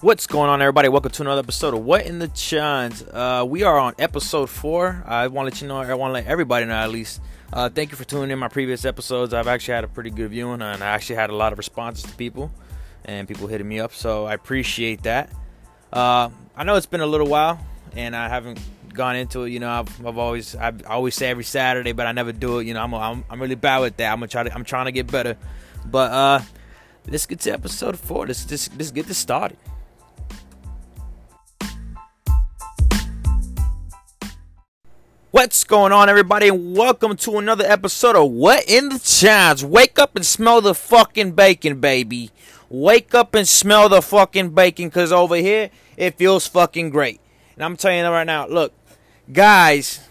What's going on, everybody? Welcome to another episode of What in the Chans. Uh, we are on episode four. I want to let you know, I want to let everybody know at least. Uh, thank you for tuning in my previous episodes. I've actually had a pretty good viewing, and I actually had a lot of responses to people, and people hitting me up. So I appreciate that. Uh, I know it's been a little while, and I haven't gone into it. You know, I've, I've always I always say every Saturday, but I never do it. You know, I'm I'm, I'm really bad with that. I'm gonna try to I'm trying to get better. But uh, let's get to episode four. Let's just let's get this started. What's going on, everybody, welcome to another episode of What in the Chans. Wake up and smell the fucking bacon, baby. Wake up and smell the fucking bacon, because over here, it feels fucking great. And I'm telling you right now, look, guys,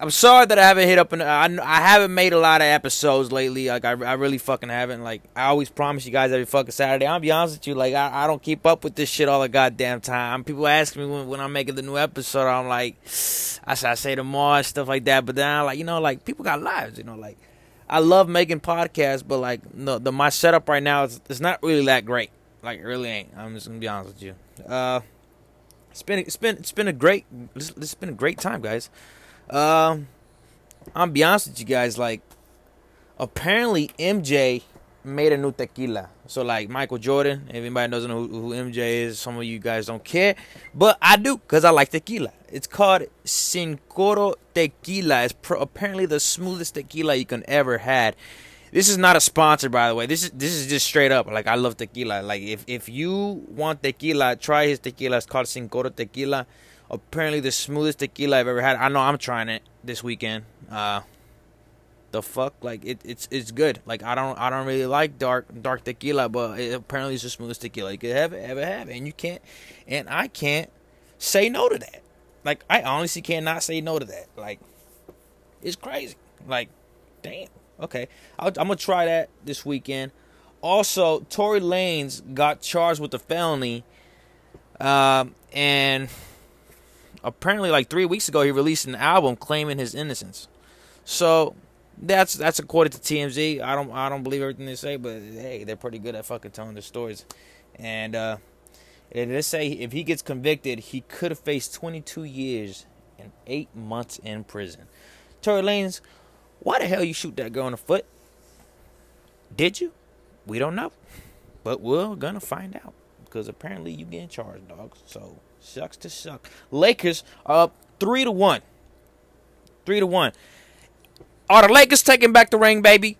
I'm sorry that I haven't hit up, and I, I haven't made a lot of episodes lately. Like, I, I really fucking haven't. Like, I always promise you guys every fucking Saturday. I'll be honest with you, like, I, I don't keep up with this shit all the goddamn time. People ask me when, when I'm making the new episode, I'm like, I say, I say tomorrow, stuff like that. But then I like, you know, like, people got lives, you know, like, I love making podcasts, but like, no, the my setup right now is it's not really that great. Like, it really ain't. I'm just gonna be honest with you. Uh, it's been it's been it's been a great it's, it's been a great time, guys. Um, I'm be honest with you guys. Like, apparently MJ made a new tequila. So like Michael Jordan, if anybody doesn't know who, who MJ is, some of you guys don't care, but I do because I like tequila. It's called Cincoro Tequila. It's pro- apparently the smoothest tequila you can ever had. This is not a sponsor, by the way. This is this is just straight up. Like I love tequila. Like if if you want tequila, try his tequila. It's called Cincoro Tequila. Apparently the smoothest tequila I've ever had. I know I'm trying it this weekend. Uh, the fuck? Like it, it's it's good. Like i don't i don't really like dark dark tequila but it, apparently it's the smoothest tequila you could ever ever have and you can't and i can't say no to that. Like i honestly cannot say no to that. Like it's crazy. Like damn. Okay. I am gonna try that this weekend. Also tory lanez got charged with a felony um and apparently like three weeks ago he released an album claiming his innocence so that's that's according to TMZ. I don't I don't believe everything they say, but hey, they're pretty good at fucking telling their stories. And uh they say if he gets convicted, he could have faced 22 years and eight months in prison. Tory Lanez, why the hell you shoot that girl in the foot? Did you? We don't know, but we're gonna find out because apparently you getting charged, dog. So sucks to suck. Lakers are up three to one. Three to one. Are the Lakers taking back the ring, baby?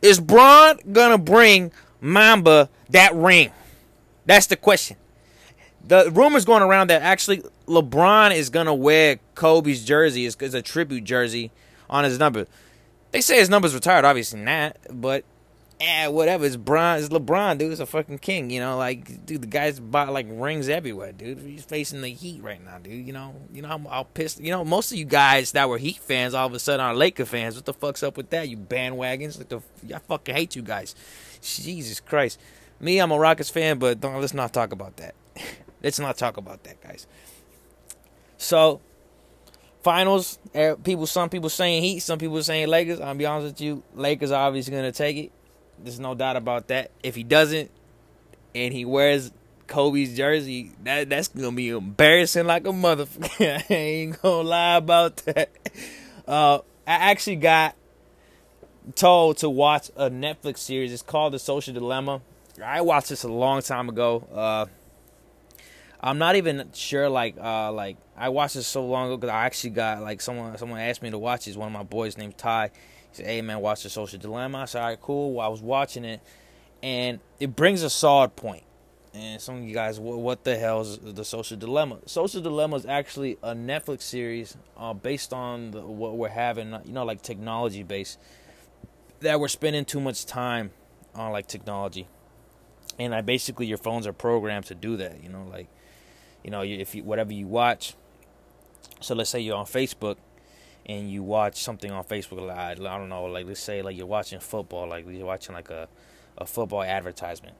Is Bron gonna bring Mamba that ring? That's the question. The rumors going around that actually LeBron is gonna wear Kobe's jersey It's a tribute jersey on his number. They say his number's retired, obviously not, but eh, whatever. It's Bron, it's LeBron, dude. It's a fucking king, you know. Like, dude, the guy's bought like rings everywhere, dude. He's facing the Heat right now, dude. You know, you know, I'm all pissed. You know, most of you guys that were Heat fans, all of a sudden are Laker fans. What the fuck's up with that? You bandwagons, like the I fucking hate you guys. Jesus Christ. Me, I'm a Rockets fan, but don't let's not talk about that. let's not talk about that, guys. So, finals. eh, People, some people saying Heat, some people saying Lakers. I'll be honest with you, Lakers are obviously gonna take it. There's no doubt about that. If he doesn't, and he wears Kobe's jersey, that that's gonna be embarrassing like a motherfucker. I ain't gonna lie about that. Uh, I actually got told to watch a Netflix series. It's called The Social Dilemma. I watched this a long time ago. Uh, I'm not even sure. Like, uh, like I watched this so long ago because I actually got like someone someone asked me to watch this. One of my boys named Ty. Said, "Hey man, watch the Social Dilemma." I said, "All right, cool." Well, I was watching it, and it brings a solid point. And some of you guys, what, the hell is the Social Dilemma? Social Dilemma is actually a Netflix series uh, based on the, what we're having, you know, like technology based. That we're spending too much time on like technology, and I basically your phones are programmed to do that. You know, like, you know, if you whatever you watch. So let's say you're on Facebook and you watch something on Facebook, like, I don't know, like let's say like you're watching football, like you're watching like a, a football advertisement.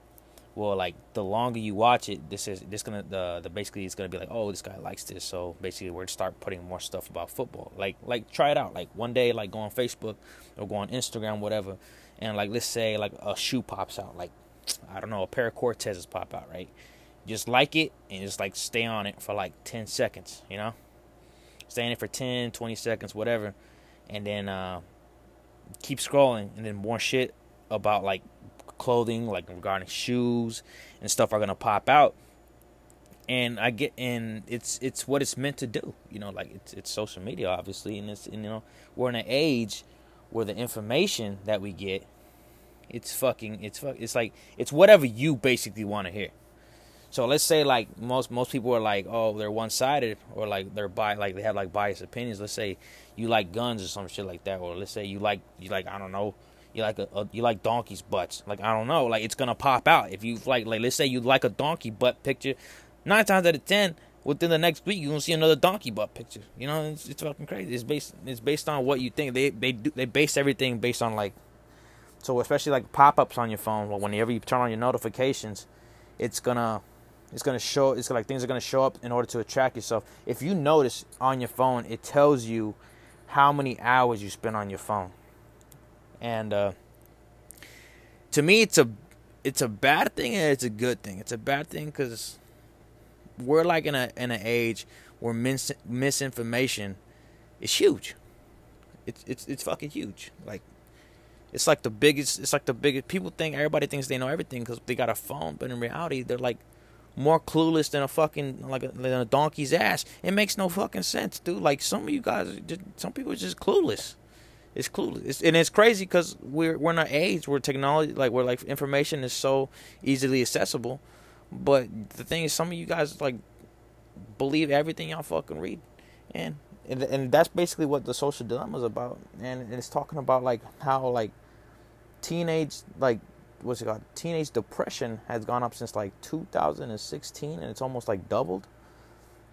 Well, like the longer you watch it, this is this gonna the the basically it's gonna be like, oh, this guy likes this, so basically we're gonna start putting more stuff about football. Like like try it out. Like one day, like go on Facebook or go on Instagram, whatever, and like let's say like a shoe pops out, like I don't know, a pair of Cortezes pop out, right? just like it and just like stay on it for like 10 seconds, you know? Stay in it for 10, 20 seconds, whatever. And then uh, keep scrolling. And then more shit about like clothing, like regarding shoes and stuff are to pop out. And I get, and it's it's what it's meant to do, you know. Like it's it's social media, obviously, and it's and, you know we're in an age where the information that we get, it's fucking, it's it's like it's whatever you basically want to hear. So let's say like most most people are like, oh, they're one sided or like they're bi like they have like biased opinions. Let's say you like guns or some shit like that, or let's say you like you like I don't know, you like a, a you like donkeys butts. Like I don't know, like it's gonna pop out if you like like let's say you like a donkey butt picture. Nine times out of ten, within the next week, you're gonna see another donkey butt picture. You know, it's, it's fucking crazy. It's based it's based on what you think. They they do they base everything based on like, so especially like pop ups on your phone. Well, whenever you turn on your notifications, it's gonna it's gonna show. It's like things are gonna show up in order to attract yourself. If you notice on your phone, it tells you how many hours you spend on your phone, and uh, to me, it's a it's a bad thing and it's a good thing. It's a bad thing because we're like in a in an age where mis- misinformation is huge. It's it's it's fucking huge. Like it's like the biggest. It's like the biggest. People think everybody thinks they know everything because they got a phone, but in reality, they're like more clueless than a fucking like a, than a donkey's ass. It makes no fucking sense, dude. Like some of you guys, just, some people are just clueless. It's clueless, it's, and it's crazy because we're we're in an age where technology, like where like information is so easily accessible. But the thing is, some of you guys like believe everything y'all fucking read, and and and that's basically what the social dilemma is about. And, and it's talking about like how like teenage like what's it called? Teenage depression has gone up since like 2016, and it's almost like doubled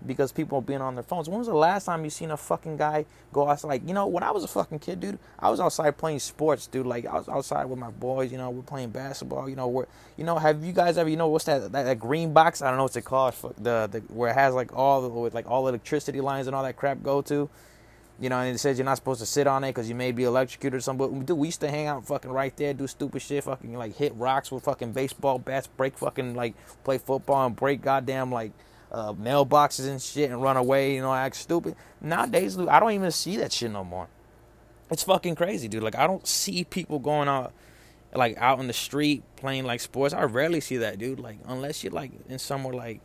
because people are being on their phones. When was the last time you seen a fucking guy go outside? Like, you know, when I was a fucking kid, dude, I was outside playing sports, dude. Like, I was outside with my boys. You know, we're playing basketball. You know, we're, you know, have you guys ever, you know, what's that that, that green box? I don't know what's it called. The, the where it has like all the like all electricity lines and all that crap go to. You know, and it says you're not supposed to sit on it because you may be electrocuted or something. But dude, we used to hang out fucking right there, do stupid shit, fucking like hit rocks with fucking baseball bats, break fucking like play football and break goddamn like uh, mailboxes and shit and run away, you know, act stupid. Nowadays, I don't even see that shit no more. It's fucking crazy, dude. Like I don't see people going out like out in the street playing like sports. I rarely see that, dude. Like unless you're like in somewhere like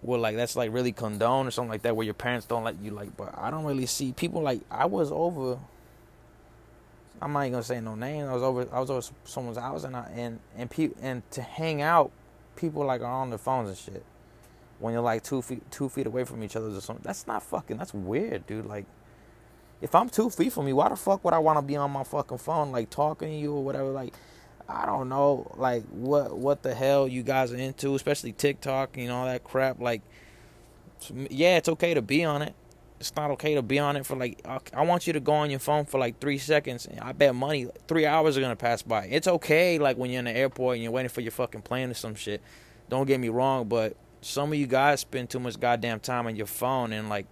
where like that's like really condoned or something like that where your parents don't let you like but I don't really see people like I was over I'm not even gonna say no name. I was over I was over someone's house and I, and and people and to hang out, people like are on their phones and shit. When you're like two feet two feet away from each other or something. That's not fucking that's weird, dude. Like if I'm two feet from you, why the fuck would I wanna be on my fucking phone like talking to you or whatever? Like I don't know, like what what the hell you guys are into, especially TikTok and all that crap. Like, yeah, it's okay to be on it. It's not okay to be on it for like. I want you to go on your phone for like three seconds. I bet money three hours are gonna pass by. It's okay, like when you're in the airport and you're waiting for your fucking plane or some shit. Don't get me wrong, but some of you guys spend too much goddamn time on your phone and like,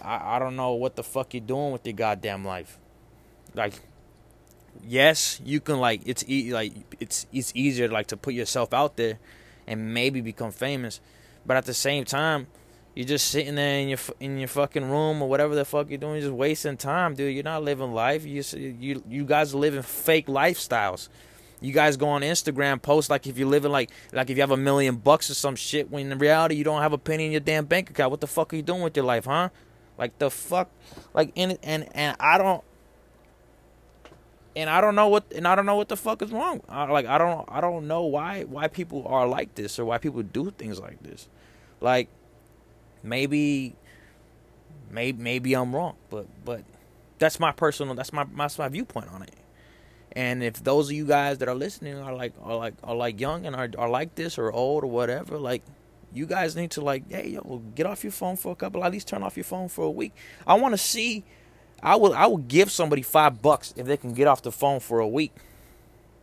I I don't know what the fuck you're doing with your goddamn life. Like yes, you can like it's e- like it's it's easier like to put yourself out there and maybe become famous, but at the same time, you're just sitting there in your in your fucking room or whatever the fuck you're doing, you're just wasting time, dude. You're not living life. You you you guys are living fake lifestyles. You guys go on Instagram, post like if you're living like like if you have a million bucks or some shit. When in reality you don't have a penny in your damn bank account. What the fuck are you doing with your life, huh? Like the fuck, like and and and I don't and I don't know what and I don't know what the fuck is wrong. I, like I don't I don't know why why people are like this or why people do things like this. Like maybe maybe maybe I'm wrong, but but that's my personal that's my that's my viewpoint on it. And if those of you guys that are listening are like are like are like young and are are like this or old or whatever, like you guys need to like, hey yo, get off your phone for a couple, at least turn off your phone for a week. I want to see I will I will give somebody five bucks if they can get off the phone for a week,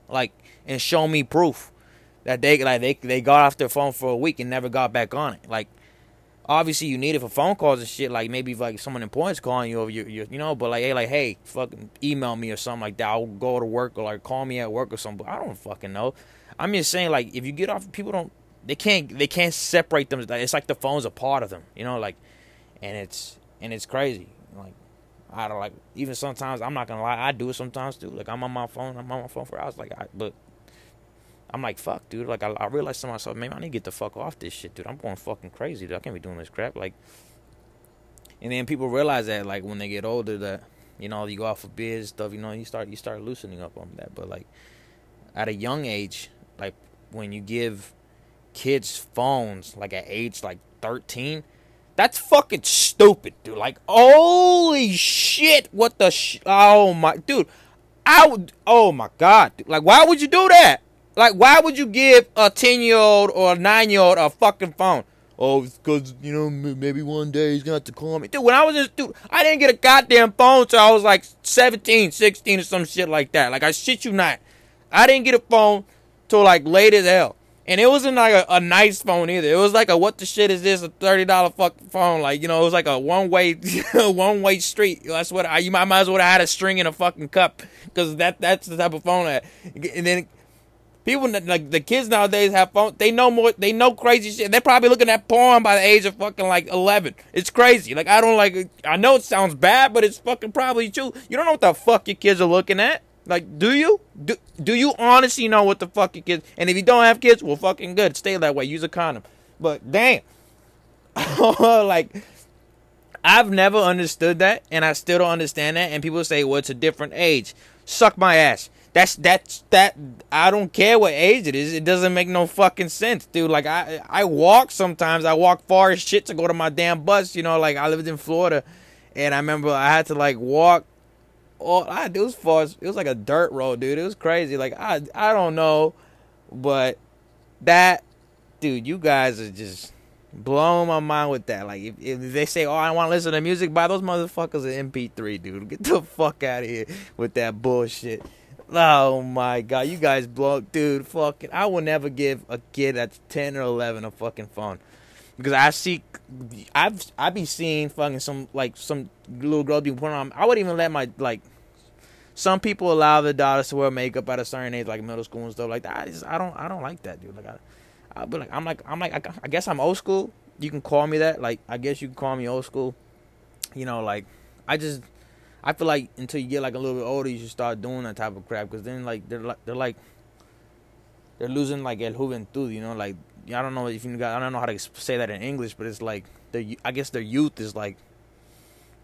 like and show me proof that they like they they got off their phone for a week and never got back on it. Like obviously you need it for phone calls and shit. Like maybe if, like someone important's calling you over you, you you know, but like hey like hey fucking email me or something like that. I'll go to work or like call me at work or something. I don't fucking know. I'm just saying like if you get off people don't they can't they can't separate them. It's like the phone's a part of them, you know, like, and it's and it's crazy. Like, I don't like even sometimes I'm not gonna lie, I do it sometimes too. Like I'm on my phone, I'm on my phone for hours. Like, I, but I'm like, fuck, dude. Like I, I realized to myself, man, I need to get the fuck off this shit, dude. I'm going fucking crazy, dude. I can't be doing this crap. Like, and then people realize that, like, when they get older, that you know, you go out for beers, stuff. You know, you start you start loosening up on that. But like, at a young age, like when you give kids phones, like at age like 13, that's fucking stupid, dude. Like, holy shit, what the sh- oh my dude. I would oh my god. Dude. Like why would you do that? Like why would you give a 10-year-old or a 9-year-old a fucking phone? Oh, it's because, you know, maybe one day he's to have to call me. Dude, when I was just, dude, I didn't get a goddamn phone till I was like 17, 16 or some shit like that. Like, I shit you not. I didn't get a phone till like late as hell. And it wasn't like a, a, nice phone either. It was like a what the shit is this? A thirty dollar fucking phone. Like you know, it was like a one way one way street. That's what I you might, might as well have had a string in a fucking cup because that that's the type of phone that. And then people like the kids nowadays have phone. They know more. They know crazy shit. They're probably looking at porn by the age of fucking like eleven. It's crazy. Like I don't like. I know it sounds bad, but it's fucking probably true. You don't know what the fuck your kids are looking at. Like, do you? Do, do you honestly know what the fuck your kids? And if you don't have kids, well, fucking good. Stay that way. Use a condom. But damn, like, I've never understood that, and I still don't understand that. And people say, well, it's a different age. Suck my ass. That's that's that. I don't care what age it is. It doesn't make no fucking sense, dude. Like I I walk sometimes. I walk far as shit to go to my damn bus. You know, like I lived in Florida, and I remember I had to like walk all I it was far it was like a dirt road, dude. It was crazy. Like I I don't know, but that dude, you guys are just blowing my mind with that. Like if, if they say, "Oh, I want to listen to music," by those motherfuckers an MP3, dude. Get the fuck out of here with that bullshit. Oh my god, you guys blow, dude. Fucking, I will never give a kid that's ten or eleven a fucking phone because I see, I've I be seeing fucking some like some little girl be putting on. I would even let my like. Some people allow their daughters to wear makeup at a certain age, like middle school and stuff like that. I just I don't I don't like that, dude. Like I, I be like I'm like I'm like I, I guess I'm old school. You can call me that. Like I guess you can call me old school. You know, like I just I feel like until you get like a little bit older, you should start doing that type of crap because then like they're like they're like they're losing like el juventud. You know, like I don't know if you got I don't know how to say that in English, but it's like the I guess their youth is like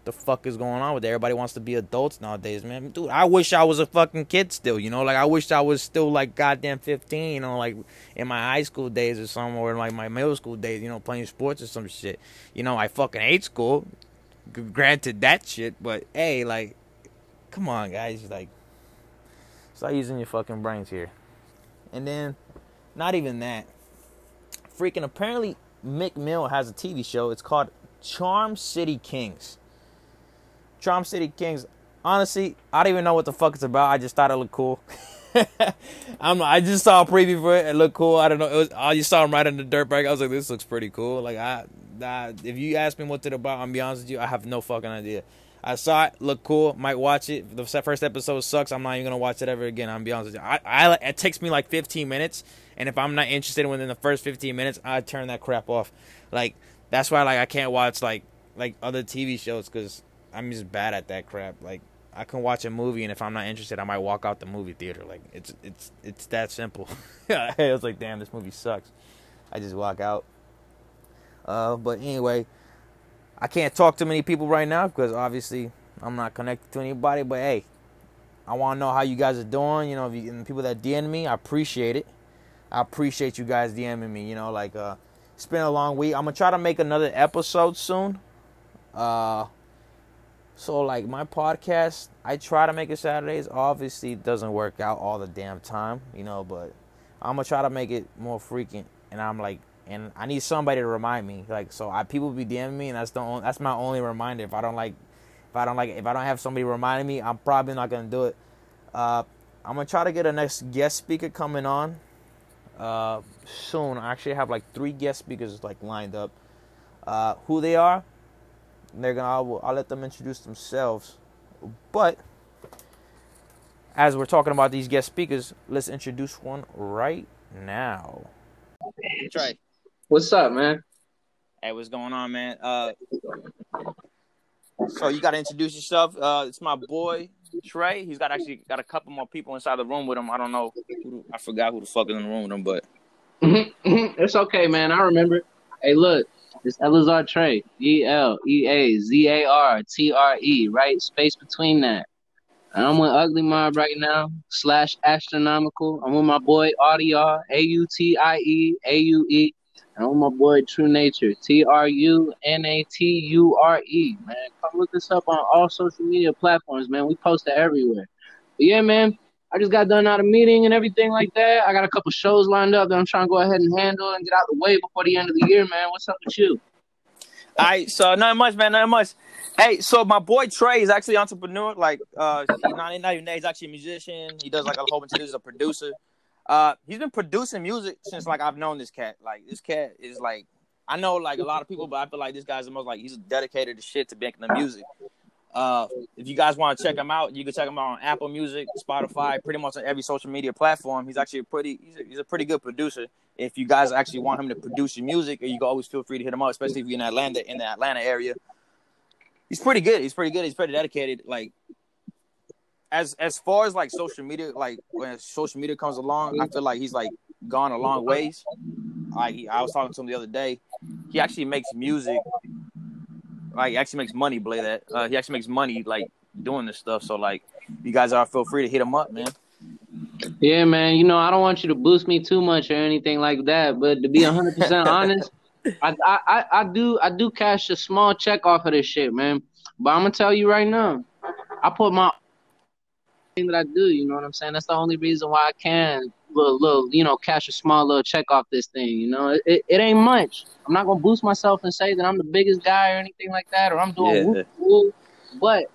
the fuck is going on with it? Everybody wants to be adults nowadays, man. Dude, I wish I was a fucking kid still, you know? Like I wish I was still like goddamn 15, you know, like in my high school days or something or like my middle school days, you know, playing sports or some shit. You know, I fucking hate school. Granted that shit, but hey, like come on, guys, like start using your fucking brains here. And then not even that freaking apparently Meek Mill has a TV show. It's called Charm City Kings. Charm City Kings. Honestly, I don't even know what the fuck it's about. I just thought it looked cool. I'm, I just saw a preview for it. It looked cool. I don't know. It was. I just saw him riding the dirt bike. I was like, this looks pretty cool. Like I, I if you ask me what it's about, I'm be honest with you, I have no fucking idea. I saw it, look cool, might watch it. The first episode sucks. I'm not even gonna watch it ever again. I'm be honest with you. I, I it takes me like 15 minutes, and if I'm not interested within the first 15 minutes, I turn that crap off. Like that's why like I can't watch like like other TV shows because I'm just bad at that crap. Like I can watch a movie, and if I'm not interested, I might walk out the movie theater. Like it's it's it's that simple. I was like, damn, this movie sucks. I just walk out. Uh, but anyway, I can't talk to many people right now because obviously I'm not connected to anybody. But hey, I want to know how you guys are doing. You know, if you, and people that DM me, I appreciate it. I appreciate you guys DMing me. You know, like uh, it's been a long week. I'm gonna try to make another episode soon. Uh, so like my podcast, I try to make it Saturdays. Obviously, it doesn't work out all the damn time, you know. But I'm gonna try to make it more frequent. And I'm like and I need somebody to remind me. Like so, I people be DMing me, and that's the only, that's my only reminder. If I don't like, if I don't like, if I don't have somebody reminding me, I'm probably not gonna do it. Uh, I'm gonna try to get a next guest speaker coming on uh, soon. I actually have like three guest speakers like lined up. Uh, who they are, they're gonna I'll, I'll let them introduce themselves. But as we're talking about these guest speakers, let's introduce one right now. Trey. What's up, man? Hey, what's going on, man? Uh, so you got to introduce yourself. Uh, it's my boy Trey. He's got actually got a couple more people inside the room with him. I don't know. Who, I forgot who the fuck is in the room with him, but it's okay, man. I remember. Hey, look, it's Elazar Trey. E L E A Z A R T R E. Right, space between that. And I'm with Ugly Mob right now, slash astronomical. I'm with my boy Audio, A U T I E A U E. And I'm my boy True Nature, T R U N A T U R E. Man, come look us up on all social media platforms, man. We post it everywhere. But yeah, man, I just got done out of meeting and everything like that. I got a couple shows lined up that I'm trying to go ahead and handle and get out the way before the end of the year, man. What's up with you? All right, so nothing much, man. Nothing much. Hey, so my boy Trey is actually entrepreneur. Like, uh, he's not, not even he's actually a musician. He does like a whole bunch of this. He's a producer. Uh, he's been producing music since like I've known this cat. Like, this cat is like, I know like a lot of people, but I feel like this guy's the most like he's dedicated to shit to making the music. Uh, if you guys want to check him out, you can check him out on Apple Music, Spotify, pretty much on every social media platform. He's actually a pretty he's a, he's a pretty good producer. If you guys actually want him to produce your music, you can always feel free to hit him up, especially if you're in Atlanta in the Atlanta area. He's pretty good. He's pretty good. He's pretty dedicated. Like as as far as like social media, like when social media comes along, I feel like he's like gone a long ways. I I was talking to him the other day. He actually makes music. Like he actually makes money. Play that. Uh, he actually makes money like doing this stuff. So like, you guys are feel free to hit him up, man. Yeah, man. You know, I don't want you to boost me too much or anything like that. But to be hundred percent honest, I, I I do I do cash a small check off of this shit, man. But I'm gonna tell you right now, I put my thing that I do. You know what I'm saying? That's the only reason why I can little, little you know, cash a small little check off this thing. You know, it, it, it ain't much. I'm not gonna boost myself and say that I'm the biggest guy or anything like that, or I'm doing yeah. whoop, whoop. But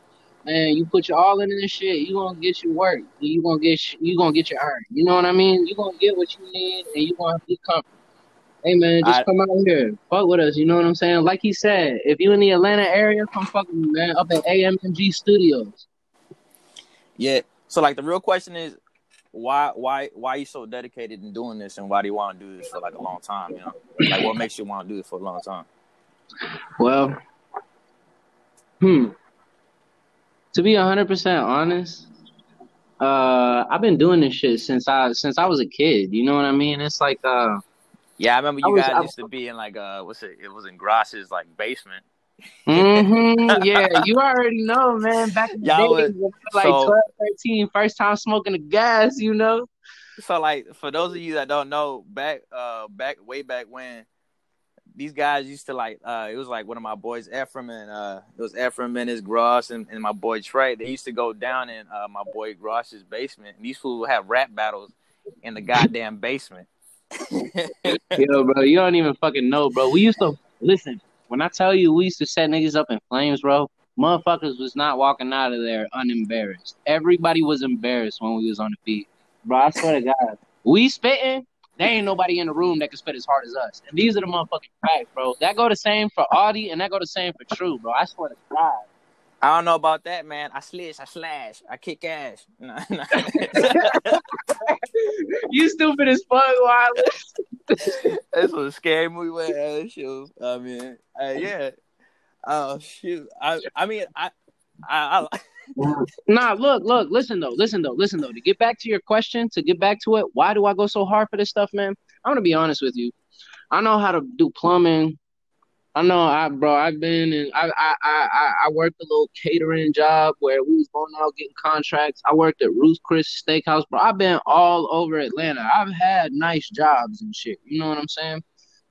man, you put your all into this shit, you gonna get your work. You gonna get you gonna get your earn. You know what I mean? You gonna get what you need, and you gonna be comfortable. Hey man, just I, come out here, fuck with us. You know what I'm saying? Like he said, if you in the Atlanta area, come fuck with me, man. Up at AMG Studios. Yeah. So like the real question is, why why why are you so dedicated in doing this, and why do you want to do this for like a long time? You know, like what makes you want to do it for a long time? Well, hmm. To be hundred percent honest, uh, I've been doing this shit since I since I was a kid. You know what I mean? It's like uh yeah, I remember you I was, guys I, used to be in like uh what's it? It was in Gross's like basement. Mm-hmm, yeah, you already know, man. Back in the Y'all days, was, like so, 12, 13, first time smoking the gas, you know. So like for those of you that don't know, back uh back way back when these guys used to like uh it was like one of my boys Ephraim and uh it was Ephraim and his Gross and, and my boy Trey. They used to go down in uh my boy Gross's basement and these fools would have rap battles in the goddamn basement. Yo, bro, you don't even fucking know, bro. We used to listen. When I tell you we used to set niggas up in flames, bro, motherfuckers was not walking out of there unembarrassed. Everybody was embarrassed when we was on the feet. Bro, I swear to God. We spitting, there ain't nobody in the room that can spit as hard as us. And these are the motherfucking facts, bro. That go the same for Audie and that go the same for True, bro. I swear to God. I don't know about that, man. I slash, I slash, I kick ass. you stupid as fuck, Wireless. That's a scary movie with ass. I mean, uh, yeah. Oh shoot. I I mean I I, I nah, look, look, listen though, listen though, listen though. To get back to your question, to get back to it, why do I go so hard for this stuff, man? I'm gonna be honest with you. I know how to do plumbing. I know, I bro, I've been and I I I I worked a little catering job where we was going out getting contracts. I worked at Ruth Chris Steakhouse, bro. I've been all over Atlanta. I've had nice jobs and shit. You know what I'm saying?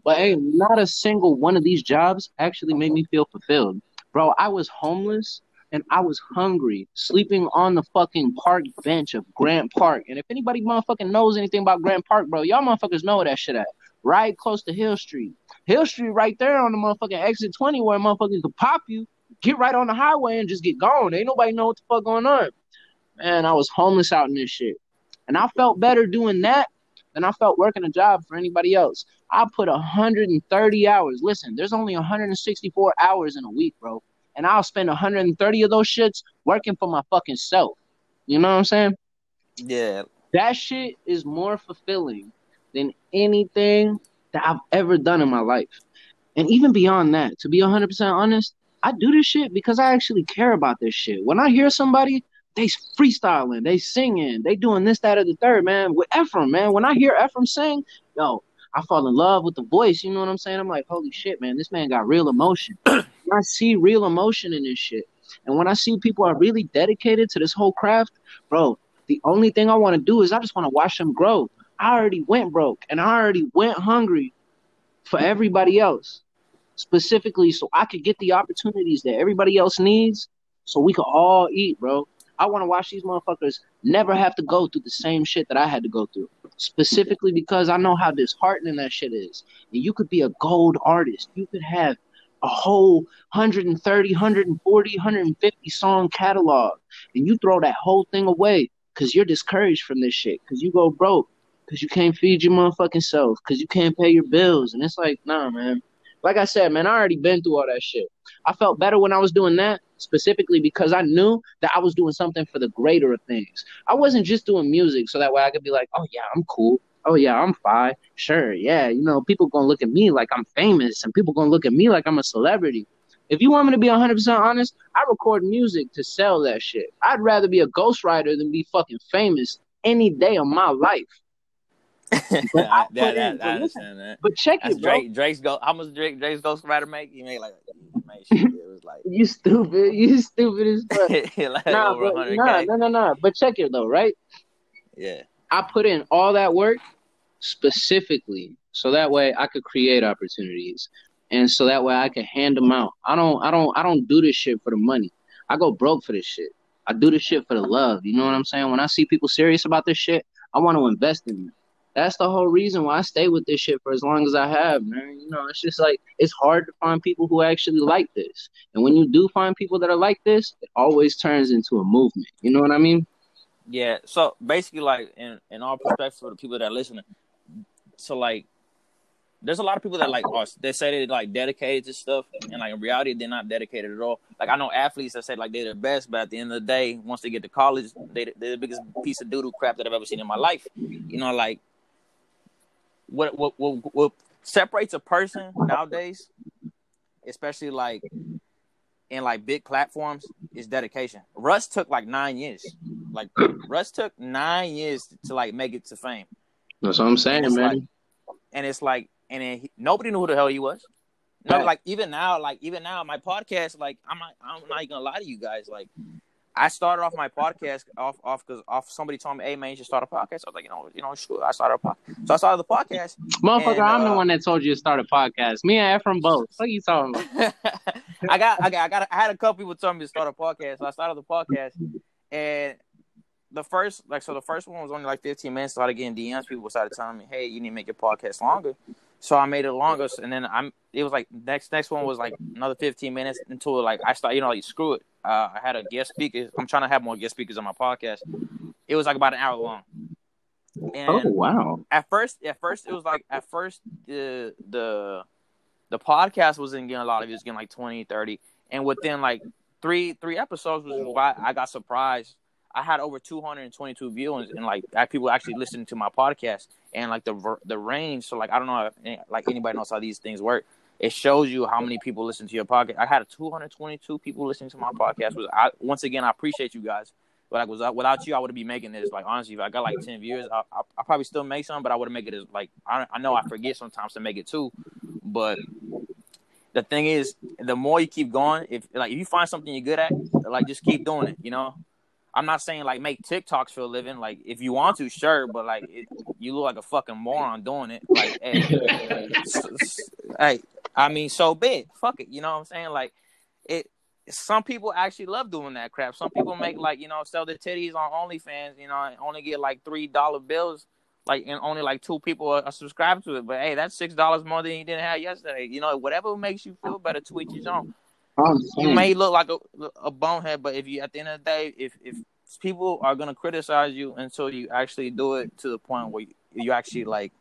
But hey, not a single one of these jobs actually made me feel fulfilled, bro. I was homeless and I was hungry, sleeping on the fucking park bench of Grant Park. And if anybody motherfucking knows anything about Grant Park, bro, y'all motherfuckers know where that shit at. Right close to Hill Street. Hill Street right there on the motherfucking exit 20 where motherfuckers could pop you, get right on the highway and just get gone. Ain't nobody know what the fuck going on. Man, I was homeless out in this shit. And I felt better doing that than I felt working a job for anybody else. I put 130 hours. Listen, there's only 164 hours in a week, bro. And I'll spend 130 of those shits working for my fucking self. You know what I'm saying? Yeah. That shit is more fulfilling than anything that I've ever done in my life. And even beyond that, to be 100% honest, I do this shit because I actually care about this shit. When I hear somebody, they freestyling, they singing, they doing this, that, or the third, man. With Ephraim, man. When I hear Ephraim sing, yo, I fall in love with the voice. You know what I'm saying? I'm like, holy shit, man, this man got real emotion. I see real emotion in this shit. And when I see people are really dedicated to this whole craft, bro, the only thing I want to do is I just want to watch them grow. I already went broke and I already went hungry for everybody else, specifically so I could get the opportunities that everybody else needs so we could all eat, bro. I want to watch these motherfuckers never have to go through the same shit that I had to go through. Specifically because I know how disheartening that shit is. And you could be a gold artist. You could have a whole 130, 140, 150 song catalog. And you throw that whole thing away because you're discouraged from this shit. Because you go broke. Because you can't feed your motherfucking self. Because you can't pay your bills. And it's like, nah, man. Like I said, man, I already been through all that shit. I felt better when I was doing that, specifically because I knew that I was doing something for the greater of things. I wasn't just doing music so that way I could be like, oh yeah, I'm cool. Oh yeah, I'm fine. Sure, yeah, you know, people gonna look at me like I'm famous, and people gonna look at me like I'm a celebrity. If you want me to be 100% honest, I record music to sell that shit. I'd rather be a ghostwriter than be fucking famous any day of my life. But I, that, that, I understand that. But check That's it, bro. Drake. Drake's go. How much Drake Drake's Ghostwriter make? He made like, he made shit. It was like, You stupid. You stupid as fuck. like nah, 100k. nah, no, no, no. But check it though, right? Yeah. I put in all that work specifically so that way I could create opportunities and so that way I could hand them out. I don't, I don't, I don't do this shit for the money. I go broke for this shit. I do this shit for the love. You know what I'm saying? When I see people serious about this shit, I want to invest in them. That's the whole reason why I stay with this shit for as long as I have, man. You know, it's just like it's hard to find people who actually like this. And when you do find people that are like this, it always turns into a movement. You know what I mean? Yeah. So basically, like in in all perspectives for the people that are listening, so like, there's a lot of people that like are they say they like dedicated to stuff, and like in reality they're not dedicated at all. Like I know athletes that say like they're the best, but at the end of the day, once they get to college, they they're the biggest piece of doodle crap that I've ever seen in my life. You know, like what what what, what separates a person nowadays, especially like in like big platforms, is dedication. Russ took like nine years. Like Russ took nine years to like make it to fame. That's what I'm saying, it's man. like- and it's like, and then he, nobody knew who the hell he was. No, like even now, like even now, my podcast, like I'm not, I'm not even gonna lie to you guys. Like, I started off my podcast off, off because off somebody told me, "Hey man, you should start a podcast." I was like, you know, you know, sure. I started a podcast, so I started the podcast. Motherfucker, And, I'm the uh, one that told you to start a podcast. Me and Ephraim both. What are you talking about? I got, I got, I got, I had a couple people tell me to start a podcast, so I started the podcast, and the first, like, so the first one was only like 15 minutes. Started getting DMs. People started telling me, "Hey, you need to make your podcast longer." So I made it longer, and then I'm. It was like next, next one was like another 15 minutes until like I started, you know, like screw it. Uh, I had a guest speaker. I'm trying to have more guest speakers on my podcast. It was like about an hour long. And Oh wow. at first, at first it was like at first the the the podcast wasn't getting a lot of views, getting like 20, 30. and within like three three episodes was why I got surprised. I had over 222 views and like people actually listening to my podcast and like the the range. So like I don't know if like anybody knows how these things work. It shows you how many people listen to your podcast. I had 222 people listening to my podcast. Was I, once again I appreciate you guys. But like without without you, I would be making this. Like honestly, if I got like 10 viewers, I I, I probably still make some, but I would have make it as like I I know I forget sometimes to make it too, but the thing is, the more you keep going, if like if you find something you're good at, like just keep doing it. You know, I'm not saying like make TikToks for a living. Like if you want to, sure, but like it, you look like a fucking moron doing it. Like, hey, hey, I mean, so big, fuck it. You know what I'm saying? Like it. Some people actually love doing that crap. Some people make like you know sell their titties on OnlyFans. You know, and only get like three dollar bills. Like and only like two people are, are subscribed to it. But hey, that's six dollars more than you didn't have yesterday. You know, whatever makes you feel better, each his own you may look like a, a bonehead, but if you at the end of the day, if if people are gonna criticize you until you actually do it to the point where you, you actually like,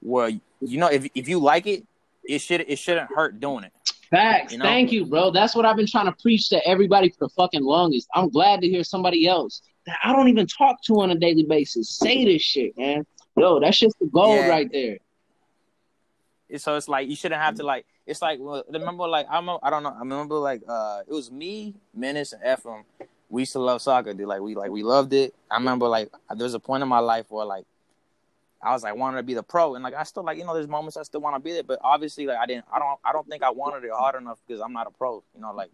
where you know if if you like it, it should it shouldn't hurt doing it. Facts. You know? Thank you, bro. That's what I've been trying to preach to everybody for the fucking longest. I'm glad to hear somebody else that I don't even talk to on a daily basis say this shit, man. Yo, that's just the gold Yeah. right there. so it's like you shouldn't have to like. It's like remember like I remember, I don't know I remember like uh it was me Menace and Ephraim. We used to love soccer, dude. Like we like we loved it. I remember like there was a point in my life where like I was like wanting to be the pro, and like I still like you know there's moments I still want to be there, but obviously like I didn't I don't I don't think I wanted it hard enough because I'm not a pro. You know like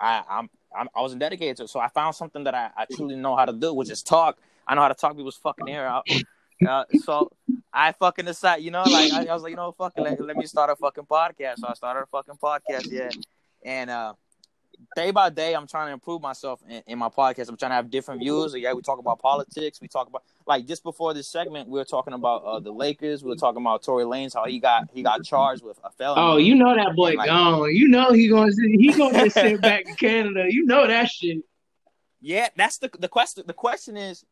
I I'm, I'm I wasn't dedicated to it, so I found something that I, I truly know how to do, which is talk. I know how to talk people's fucking ear out. Uh, so I fucking decided, you know, like I, I was like, you know, fuck it, let, let, me start a fucking podcast. So I started a fucking podcast, yeah. And uh, day by day, I'm trying to improve myself in, in, my podcast. I'm trying to have different views. Yeah, we talk about politics. We talk about like just before this segment, we were talking about uh, the Lakers. We were talking about Tory Lanez, how he got he got charged with a felony. Oh, you know that boy like, gone. You know he going to he going to send back to Canada. You know that shit. Yeah, that's the the question. The question is,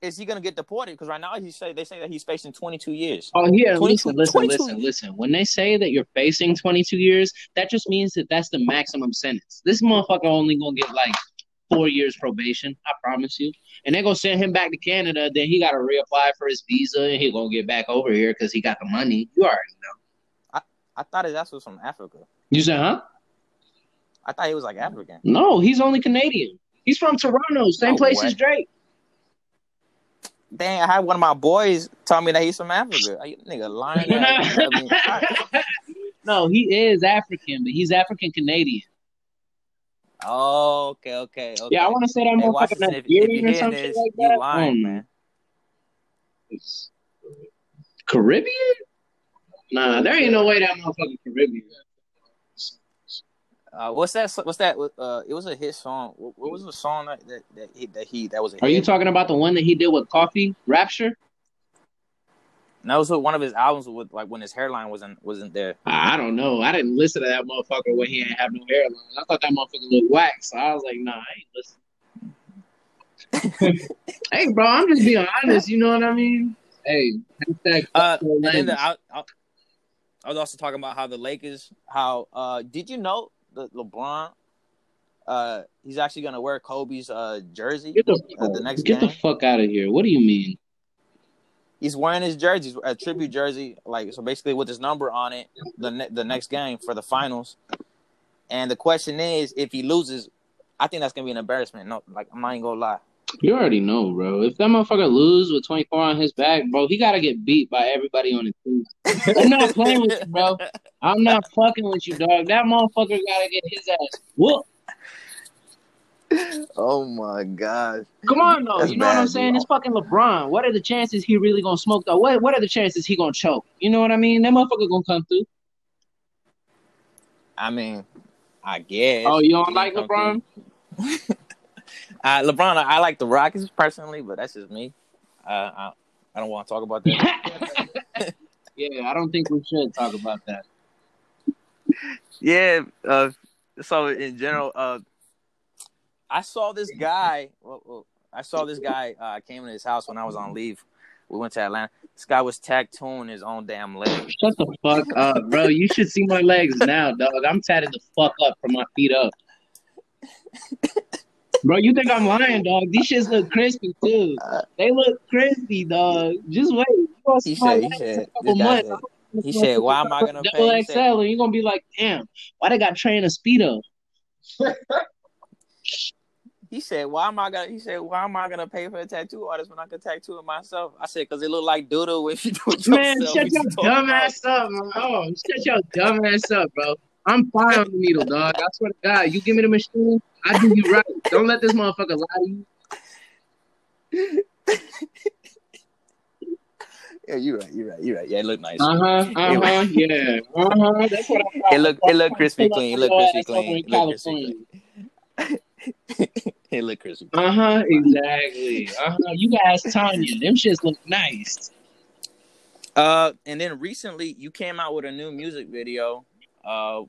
is he going to get deported? Because right now he say they say that he's facing 22 years. Oh yeah, listen, listen, listen, listen. When they say that you're facing 22 years, that just means that that's the maximum sentence. This motherfucker only gonna get like four years probation. I promise you. And they're gonna send him back to Canada. Then he got to reapply for his visa, and he gonna get back over here because he got the money. You already know. I I thought his ass was from Africa. You said, huh? I thought he was like African. No, he's only Canadian. He's from Toronto, same no place way. as Drake. Dang, I had one of my boys tell me that he's from Africa. You nigga lying. I mean, no, he is African, but he's African Canadian. Oh, okay, okay, okay. Yeah, I want to say that hey, motherfucker Nigerian or something this, like that. Lying, um, man. Caribbean? Nah, there ain't no way that motherfucker Caribbean. Uh, what's that? What's that? Uh, it was a hit song. What, what was the song that that that he, that, he, that was? Are hit? you talking about the one that he did with Koffee, Rapture? that was one of his albums with like when his hairline wasn't wasn't there. I don't know. I didn't listen to that motherfucker when he didn't have no hairline. I thought that motherfucker looked whack, so I was like, nah, I ain't listening. hey, bro, I'm just being honest. You know what I mean? Hey, hashtag. Uh, the, I, I, I was also talking about how the Lakers. How uh, did you know the LeBron? Uh, he's actually gonna wear Kobe's uh jersey get the, uh, the next get game. the fuck out of here! What do you mean? he's wearing his jersey, a tribute jersey, like so basically with his number on it, the ne- the next game for the finals. And the question is, if he loses, I think that's gonna be an embarrassment. No, like I'm not even gonna lie. You already know, bro. If that motherfucker lose with 24 on his back, bro, he gotta get beat by everybody on the team. I'm not playing with you, bro. I'm not fucking with you, dog. That motherfucker gotta get his ass whooped oh my god! Come on, though. That's you know bad, what I'm saying? Bro. It's fucking LeBron. What are the chances he really gonna smoke though? What What are the chances he gonna choke? You know what I mean? That motherfucker gonna come through. I mean, I guess. Oh, you don't like LeBron? uh, LeBron, I, I, like the Rockets personally, but that's just me. Uh, I, I don't want to talk about that. yeah, I don't think we should talk about that. Yeah. Uh, so in general, uh, I saw this guy. Well, well, I saw this guy. Uh, I came to his house when I was on leave. We went to Atlanta. This guy was tattooing his own damn leg. Shut the fuck up, bro. You should see my legs now, dog. I'm tatted the fuck up from my feet up. Bro, you think I'm lying, dog? These shits look crispy too. They look crispy, dog. Just wait. He said, he said, said, he said, why am I gonna double pay? XL? And you're gonna be like, damn, why they got train a speedo? He said, "Why am I gonna?" He said, "Why am I gonna pay for a tattoo artist when I can tattoo it myself?" I said, "Cause it look like doodle when you do it Man, shut your dumb ass up, man. Oh, shut your dumb ass up, bro. I'm fine on the needle, dog. I swear to God, you give me the machine, I do you right. Don't let this motherfucker lie to you. Yeah, you're right. You're right. You're right. Yeah, it looked nice. Uh huh. Uh huh. yeah. Uh huh. That's what I. It looked. It looked crispy clean. It looked crispy clean. It looked crispy clean. hey, look, crispy. Uh huh. Exactly. Uh huh. You guys, Tanya, them shits look nice. Uh, and then recently you came out with a new music video. Uh,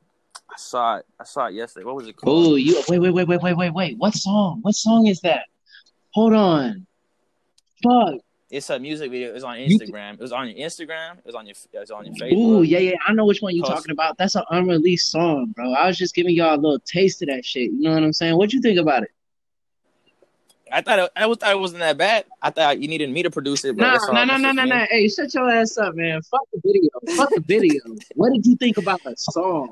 I saw it. I saw it yesterday. What was it called? Oh, you wait, wait, wait, wait, wait, wait, wait. What song? What song is that? Hold on. Fuck. It's a music video. It's on Instagram. It was on your Instagram. It was on your. It was on your Facebook. Ooh, yeah, yeah. I know which one you're Post. talking about. That's an unreleased song, bro. I was just giving y'all a little taste of that shit. You know what I'm saying? What you think about it? I thought it, I was thought it wasn't that bad. I thought you needed me to produce it. But No, that's all- no, no, no, no, no. Hey, shut your ass up, man. Fuck the video. Fuck the video. What did you think about the song?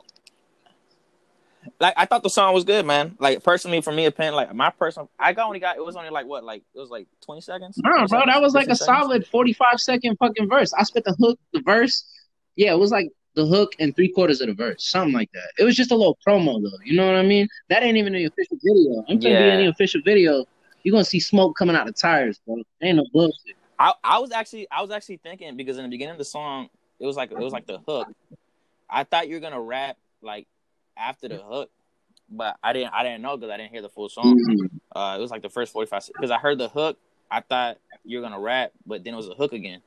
Like I thought the song was good, man. Like personally, for me, opinion, like my personal, I got only got it was only like what, like it was like twenty seconds. No, 20 bro, that was like a seconds? solid 45 second fucking verse. I spit the hook, the verse. Yeah, it was like the hook and three quarters of the verse, something like that. It was just a little promo, though. You know what I mean? That ain't even the official video. I'm you, Yeah. any official video, you're gonna see smoke coming out of tires, bro. Ain't no bullshit. I, I was actually I was actually thinking because in the beginning of the song it was like it was like the hook. I thought you were gonna rap like after the hook, but I didn't I didn't know because I didn't hear the full song. Mhm. Uh, it was like the first forty five because I heard the hook. I thought you were gonna rap, but then it was a hook again.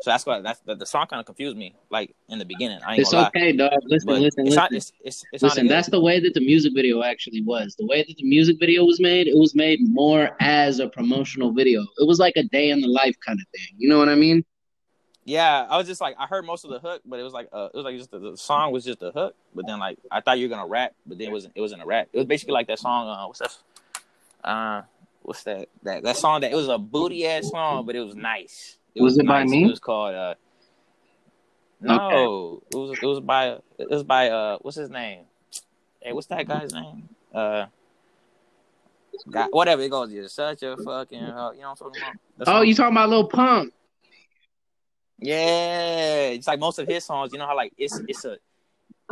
So that's why that's the, the song kind of confused me. Like in the beginning, I ain't It's gonna lie. okay, dog. Listen, But listen, it's, listen. not, it's it's it's Listen, that's the way that the music video actually was. The way that the music video was made, it was made more as a promotional video. It was like a day in the life kind of thing. You know what I mean? Yeah, I was just like I heard most of the hook, but it was like uh, it was like just the, the song was just the hook, but then like I thought you were gonna rap, but then it wasn't it wasn't a rap. It was basically like that song. Uh, what's that? Uh, what's that? That that song that it was a booty ass song, but it was nice. It Was it by me? It was called. Uh, no, it was it was by it was by uh what's his name? Hey, what's that guy's name? Uh. God, whatever it goes, you're such a fucking, uh, you know what I'm talking about? That Oh, you talking about Lil Pump? Yeah, it's like most of his songs. You know how like it's it's a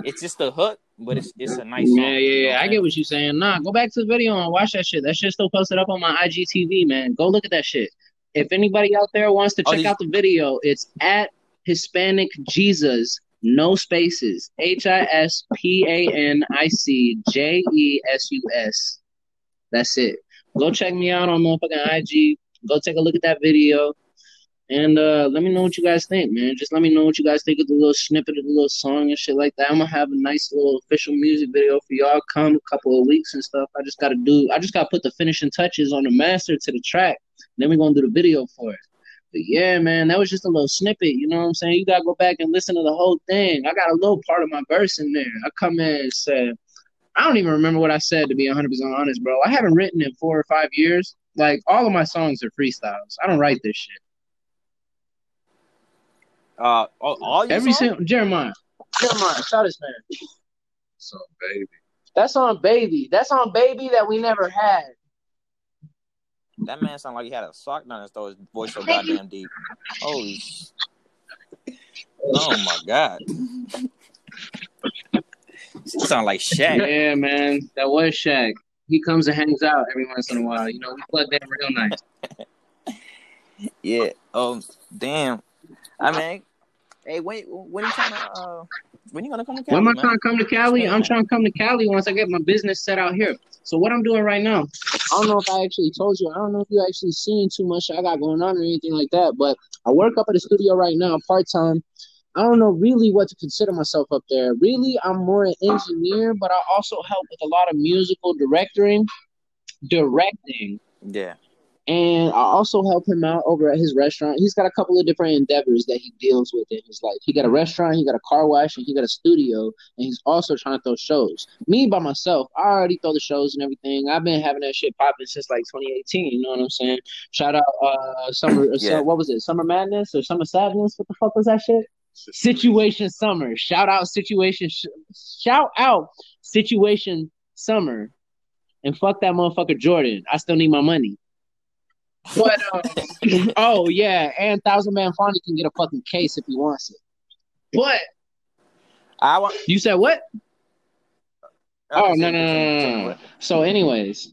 it's just a hook, but it's it's a nice song. Yeah, yeah, yeah. I get what you're saying. Nah, go back to the video and watch that shit. That shit's still posted up on my IGTV, man. Go look at that shit. If anybody out there wants to Oh, check these- out the video, it's at Hispanic Jesus, no spaces. H I S P A N I C J E S U S. That's it. Go check me out on motherfucking IG. Go take a look at that video. And uh, let me know what you guys think, man. Just let me know what you guys think of the little snippet of the little song and shit like that. I'm gonna have a nice little official music video for y'all come a couple of weeks and stuff. I just gotta do I just gotta put the finishing touches on the master to the track. Then we're gonna do the video for it. But yeah, man, that was just a little snippet, you know what I'm saying? You gotta go back and listen to the whole thing. I got a little part of my verse in there. I come in and said I don't even remember what I said to be 100% honest, bro. I haven't written in four or five years. Like all of my songs are freestyles. I don't write this shit. Uh, all, all Every songs? single Jeremiah. Jeremiah, shout this man. So baby. That's on baby. That's on baby that we never had. That man sounded like he had a sock down his throat. His voice so goddamn deep. Holy. Oh my god. He sound like Shaq. Yeah, man. That was Shaq. He comes and hangs out every once in a while. You know, we plugged that real nice. Yeah. Oh damn. I mean, hey, when when you trying to uh, when you gonna come to Cali, When am I trying to come to Cali? I'm trying to come to Cali once I get my business set out here. So what I'm doing right now, I don't know if I actually told you. I don't know if you actually seen too much I got going on or anything like that. But I work up at the studio right now, part time. I don't know really what to consider myself up there. Really, I'm more an engineer, but I also help with a lot of musical directing, directing. Yeah. And I also help him out over at his restaurant. He's got a couple of different endeavors that he deals with in his life. He got a restaurant, he got a car wash, and he got a studio, and he's also trying to throw shows. Me by myself, I already throw the shows and everything. I've been having that shit popping since like 2018. You know what I'm saying? Shout out, uh, summer. Yeah. what was it? Summer Madness or Summer Sadness? What the fuck was that shit? Situation Summer. Shout out Situation. Sh- shout out Situation Summer. And fuck that motherfucker Jordan. I still need my money. But um, oh yeah, and Thousand Man Fonny can get a fucking case if he wants it. But I want. you said what? Oh no no no no no. no. So, anyways,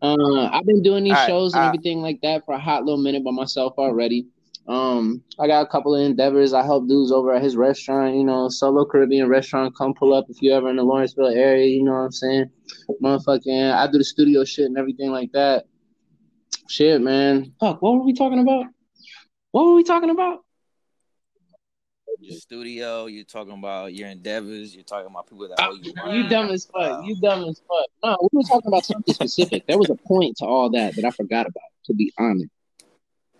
uh, I've been doing these All right, shows and uh, everything like that for a hot little minute by myself already. Um, I got a couple of endeavors. I help dudes over at his restaurant, you know, Solo Caribbean restaurant. Come pull up if you ever in the Lawrenceville area. You know what I'm saying? Motherfucking, I do the studio shit and everything like that. Shit, man. Fuck, what were we talking about? What were we talking about? Your studio. You're talking about your endeavors. You're talking about people that owe you money. You dumb as fuck. Wow. You dumb as fuck. No, we were talking about something specific. There was a point to all that that I forgot about. To be honest.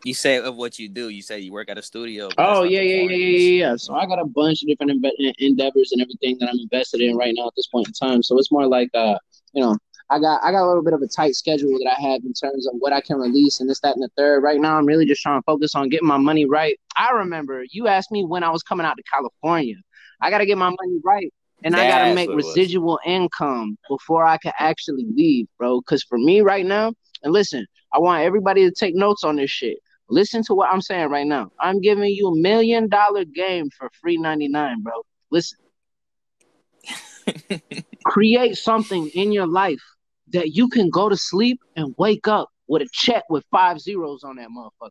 You say of what you do. You say you work at a studio. Oh yeah, yeah, yeah, yeah, yeah, yeah. So I got a bunch of different endeavors and everything that I'm invested in right now at this point in time. So it's more like, uh, you know, I got I got a little bit of a tight schedule that I have in terms of what I can release and this, that, and the third. Right now, I'm really just trying to focus on getting my money right. I remember you asked me when I was coming out to California. I got to get my money right, and I got to make what it was. residual income before I can actually leave, bro. Because for me right now, and listen, I want everybody to take notes on this shit. Listen to what I'm saying right now. I'm giving you a million dollar game for free 99, bro. Listen create something in your life that you can go to sleep and wake up with a check with five zeros on that motherfucker.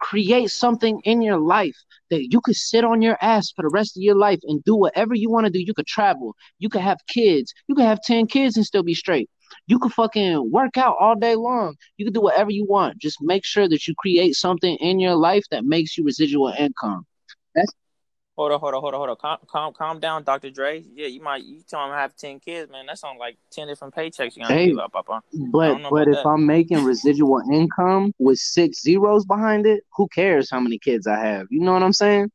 Create something in your life that you could sit on your ass for the rest of your life and do whatever you want to do. You could travel, you could have kids, you could have 10 kids and still be straight. You could fucking work out all day long. You could do whatever you want. Just make sure that you create something in your life that makes you residual income. Hold on, hold on, hold on, hold on. Calm, calm, calm down, Dr. Dre. Yeah, you might you tell him I have ten kids, man. That sounds like ten different paychecks you gotta Hey, give up, Papa. But know but if that. I'm making residual income with six zeros behind it, who cares how many kids I have? You know what I'm saying?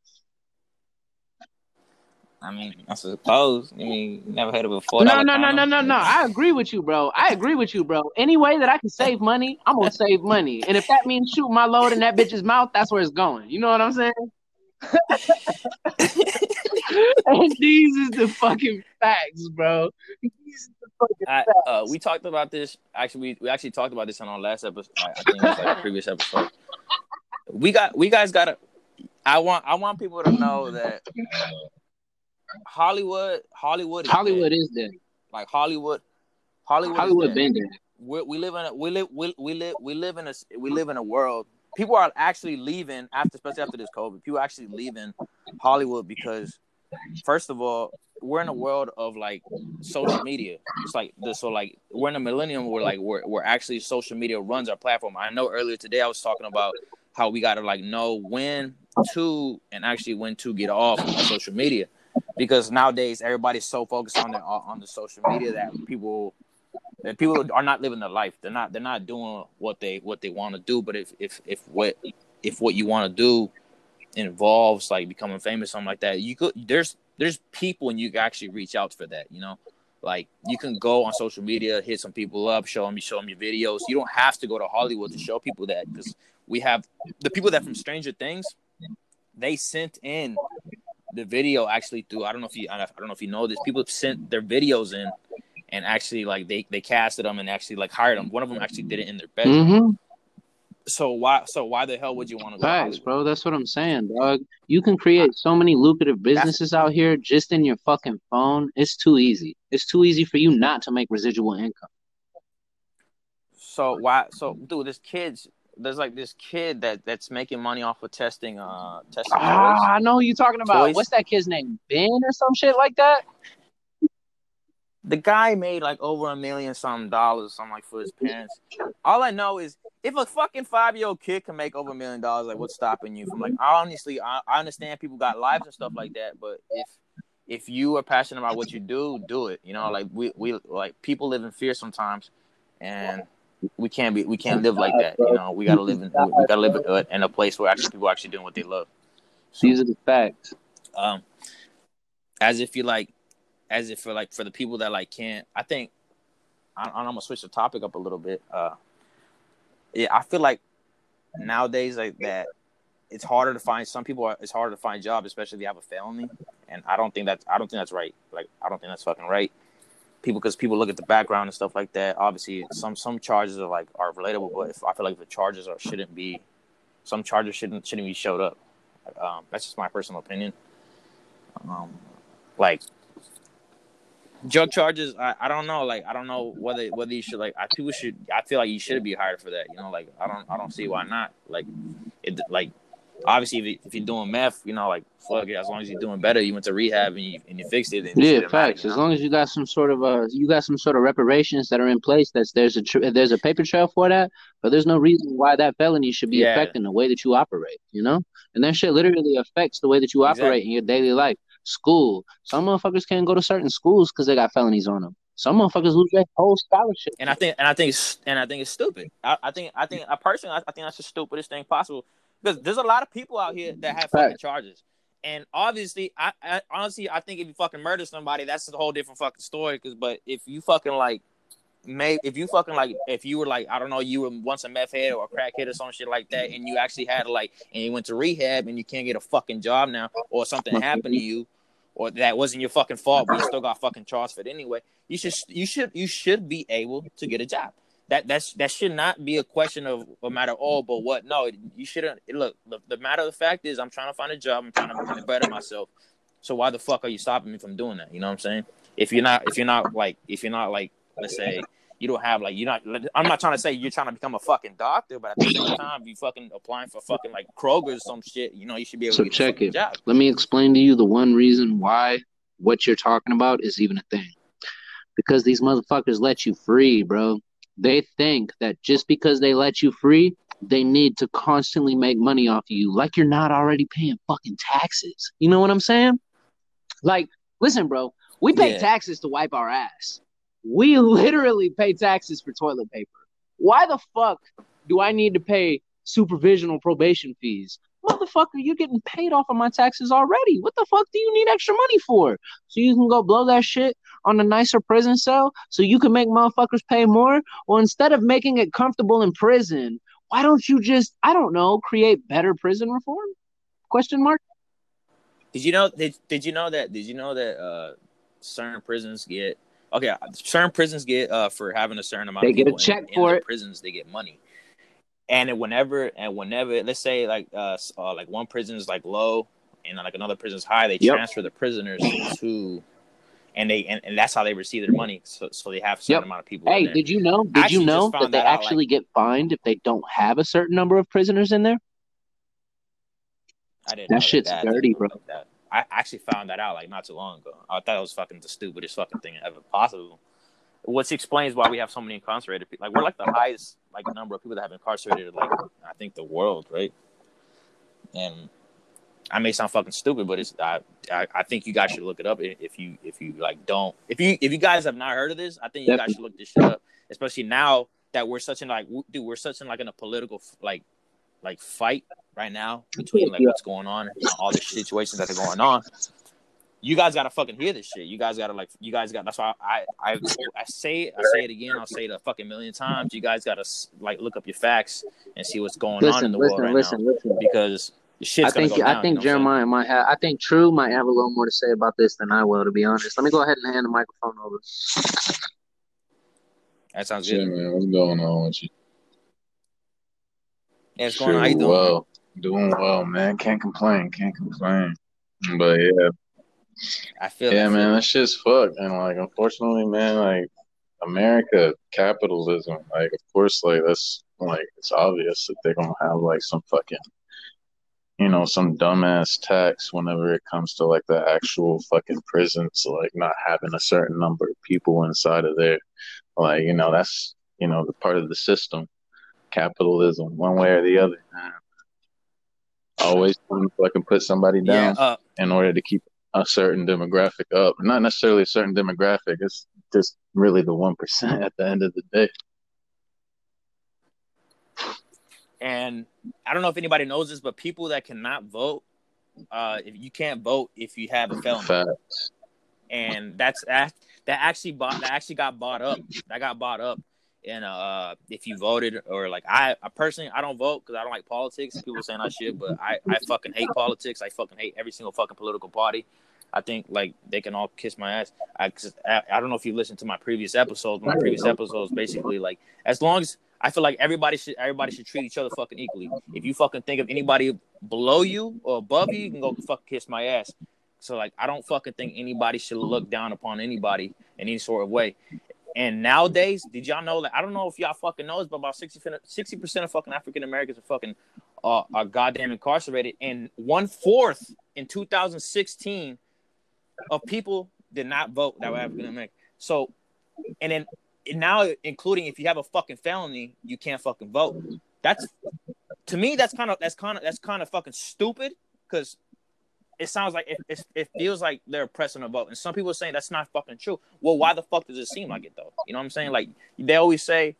I mean, I suppose. I mean, never heard of a four No, no, no, no, no, no. I agree with you, bro. I agree with you, bro. Any way that I can save money, I'm gonna save money. And if that means shoot my load in that bitch's mouth, that's where it's going. You know what I'm saying? And these is the fucking facts, bro. These is the fucking I, facts. uh, we talked about this. Actually, we, we actually talked about this on our last episode. I I think it was like a previous episode. We got we guys got to. I want I want people to know that Hollywood Hollywood is Hollywood dead. is dead. like Hollywood Hollywood, Hollywood is dead. been dead. we we live in a we live we, we live we live in a we live in a world. People are actually leaving after, especially after this COVID. People are actually leaving Hollywood because, first of all, we're in a world of like social media. It's like this. So like we're in a millennium where like where where actually social media runs our platform. I know earlier today I was talking about how we got to like know when to and actually when to get off of social media because nowadays everybody's so focused on the on the social media that people people are not living their life. They're not they're not doing what they what they want to do. But if if if what if what you want to do involves like becoming famous, something like that, you could there's there's people and you can actually reach out for that. You know, like you can go on social media, hit some people up, show them show them your videos. You don't have to go to Hollywood to show people that because we have the people that from Stranger Things. They sent in the video actually through. I don't know if you I don't know if you know this. People sent their videos in and actually like they they casted them and actually like hired them. One of them actually did it in their bedroom. Mm-hmm. So why so why the hell would you want to Facts, bro. That's what I'm saying, dog. You can create so many lucrative businesses out here just in your fucking phone. It's too easy. It's too easy for you not to make residual income. So why so dude? There's kids. There's like this kid that that's making money off of testing uh testing Ah, toys. I know you're talking about. Toys. What's that kid's name? Ben or some shit like that? The guy made like over a million something dollars, something like for his parents. All I know is if a fucking five year old kid can make over a million dollars, like what's stopping you from like honestly, I, I understand people got lives and stuff like that, but if if you are passionate about what you do, do it. You know, like we, we like people live in fear sometimes, and we can't be we can't live like that. You know, we gotta live in we gotta live in- in a place where actually people are actually doing what they love. These are the facts. Um, as if you like, as if for like for the people that like can't. I think I, I'm gonna switch the topic up a little bit. Uh, yeah, I feel like nowadays like that it's harder to find some people are it's harder to find jobs especially if you have a felony and i don't think that's i don't think that's right like i don't think that's fucking right people because people look at the background and stuff like that obviously some some charges are like are relatable but if i feel like the charges are shouldn't be some charges shouldn't shouldn't be showed up um that's just my personal opinion um like drug charges I, I don't know like i don't know whether whether you should like i people should i feel like you should be hired for that you know like i don't i don't see why not like it like obviously if, you, if you're doing meth you know like fuck it as long as you're doing better you went to rehab and you, and you fixed it Yeah, matter, facts. As long as you got some sort of uh you got some sort of reparations that are in place, that's there's a tr- there's a paper trail for that. But there's no reason why that felony should be Yeah. affecting the way that you operate. You know, and that shit literally affects the way that you operate in your daily life. School. Some motherfuckers can't go to certain schools because they got felonies on them. Some motherfuckers lose their whole scholarship. and I think and I think and I think it's stupid. I, I think I think I personally I, I think that's the stupidest thing possible because there's a lot of people out here that have fucking charges, and obviously I, I honestly I think if you fucking murder somebody, that's a whole different fucking story. Because but if you fucking like may if you fucking like if you were like I don't know you were once a meth head or a crackhead or some shit like that and you actually had like and you went to rehab and you can't get a fucking job now or something happened to you or that wasn't your fucking fault but you still got fucking charged for it anyway you should you should you should be able to get a job. That that's that should not be a question of a matter oh but what? No you shouldn't look the, the matter of the fact is I'm trying to find a job I'm trying to better myself. So why the fuck are you stopping me from doing that? You know what I'm saying? If you're not if you're not like if you're not like let's say you don't have like you're not I'm not trying to say you're trying to become a fucking doctor, but at the same time you fucking applying for fucking like Kroger or some shit, you know, you should be able so to check it. Job. Let me explain to you the one reason why what you're talking about is even a thing. Because these motherfuckers let you free, bro. They think that just because they let you free, they need to constantly make money off of you like you're not already paying fucking taxes. You know what I'm saying? Like, listen, bro, we pay Yeah. taxes to wipe our ass. We literally pay taxes for toilet paper. Why the fuck do I need to pay supervisional probation fees? Motherfucker, you're getting paid off of my taxes already. What the fuck do you need extra money for? So you can go blow that shit on a nicer prison cell so you can make motherfuckers pay more? Well, instead of making it comfortable in prison, why don't you just, I don't know, create better prison reform? Question mark? Did you know did, did you know that did you know that uh certain prisons get okay certain prisons get uh for having a certain amount They of get a check in, for the it. prisons they get money. And it- whenever and whenever let's say like uh, uh like one prison is like low and like another prison is high, they Yep. transfer the prisoners to and they and, and that's how they receive their money. So so they have a certain Yep. amount of people. in Hey, did you know? Did you know that they that out, like- actually get fined if they don't have a certain number of prisoners in there? I didn't That shit's that, dirty, bro. that. I actually found that out like not too long ago. I thought it was fucking the stupidest fucking thing ever possible. Which explains why we have so many incarcerated people. Like we're like the highest like number of people that have incarcerated like I think the world, right? And I may sound fucking stupid, but it's I, I I think you guys should look it up if you if you like don't if you if you guys have not heard of this, I think you guys should look this shit up, especially now that we're such in like dude we're such in like in a political like like fight right now between like Yeah. what's going on, and all the situations that are going on. You guys gotta fucking hear this shit. You guys gotta like. You guys got. That's why I I I say it. I say it again. I'll say it a fucking million times. You guys gotta like look up your facts and see what's going on in the listen, world right listen, now listen. because the shit's I think go down. I think you know what I'm saying? Jeremiah might have. I think True might have a little more to say about this than I will, to be honest. Let me go ahead and hand the microphone over. That sounds Shit, good. man, what's going on with you? Yeah, it's going on. How you doing? well, doing well, man. Can't complain, can't complain. But yeah, I feel. yeah, I man, it. that shit's fucked. And like, unfortunately, man, like America, capitalism, like, of course, like that's like it's obvious that they're gonna have like some fucking, you know, some dumbass tax whenever it comes to like the actual fucking prisons, like not having a certain number of people inside of there. Like, you know, that's you know the part of the system, capitalism, one way or the other. Always trying to fucking put somebody Yeah. down Uh, in order to keep a certain demographic up. Not necessarily a certain demographic. It's just really the one percent at the end of the day. and I don't know if anybody knows this, but people that cannot vote, uh, if you can't vote if you have a felony. Facts. and that's that that actually bought that actually got bought up. That got bought up. And uh, if you voted or like I, I personally I don't vote because I don't like politics. People saying I should, but I I fucking hate politics. I fucking hate every single fucking political party. I think like they can all kiss my ass. I I, I don't know if you listened to my previous episodes. My previous episodes basically like as long as I feel like everybody should everybody should treat each other fucking equally. If you fucking think of anybody below you or above you, you can go fucking kiss my ass. So like I don't fucking think anybody should look down upon anybody in any sort of way. And nowadays, did y'all know that? I don't know if y'all fucking knows, but about 60 percent of fucking African Americans are fucking uh, are goddamn incarcerated, and one fourth in 2016 of people did not vote that were African American. So, and then and now including if you have a fucking felony, you can't fucking vote. That's to me, that's kind of that's kind of that's kind of fucking stupid because it sounds like it, it, it feels like they're pressing a vote, and some people are saying that's not fucking true. Well, why the fuck does it seem like it though? You know what I'm saying? Like they always say,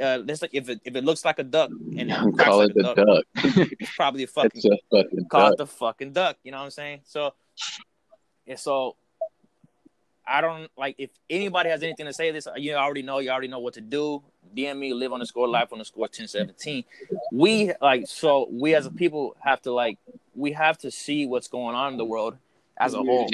uh, this like if it if it looks like a duck and it Call like it a the duck, duck. it's probably a fucking It's a fucking call duck. it the fucking duck. You know what I'm saying? So, and so, I don't like if anybody has anything to say this. You already know. You already know what to do. DM me. Live on the score. Life on the score. Ten seventeen. We like so. We as a people have to like. We have to see what's going on in the world as a whole.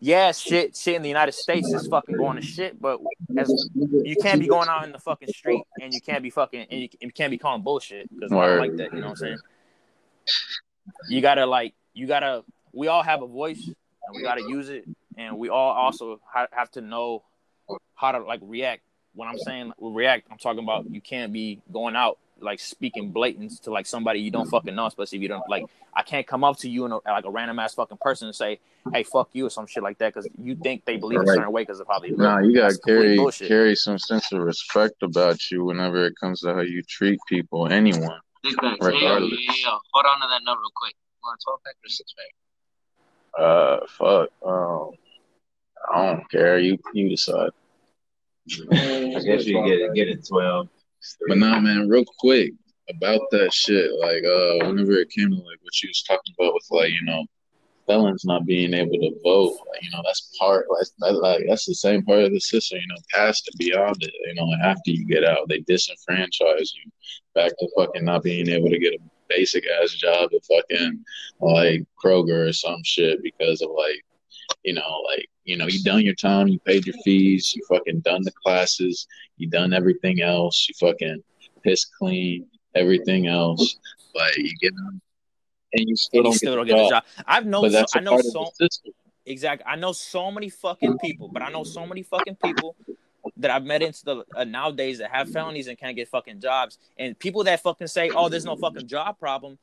Yeah, shit, shit in the United States is fucking going to shit, but as you can't be going out in the fucking street and you can't be fucking and you, you can't be calling bullshit because I don't like that. You know what I'm saying? You gotta like you gotta. We all have a voice and we gotta use it and we all also ha- have to know how to like react. When I'm saying react, I'm talking about you can't be going out like speaking blatant to like somebody you don't fucking know, especially if you don't like. I can't come up to you and like a random ass fucking person and say, "Hey, fuck you" or some shit like that because you think they believe right. a certain way because of how they. Nah, you gotta carry carry some sense of respect about you whenever it comes to how you treat people, anyone. Regardless. Hey, yo, yo, yo, hold on to that note real quick. Want twelve pack or six pack? Uh, fuck. Um, I don't care. You you decide. I guess you get it, get it twelve. But nah, man, real quick about that shit. Like, uh, whenever it came to like what you was talking about with like, you know, felons not being able to vote, like, you know, that's part like that, like that's the same part of the system. You know, past and beyond it. You know, after you get out, they disenfranchise you back to fucking not being able to get a basic ass job at fucking like Kroger or some shit because of like you know, like, you know, you done your time, you paid your fees, you fucking done the classes, you done everything else, you fucking piss clean, everything else. But you get them and you still, don't, still get don't, get the job. I've known so, I know so exactly. I know so many fucking people, but I know so many fucking people that I've met into the uh, nowadays that have felonies and can't get fucking jobs, and people that fucking say, "Oh, there's no fucking job problem."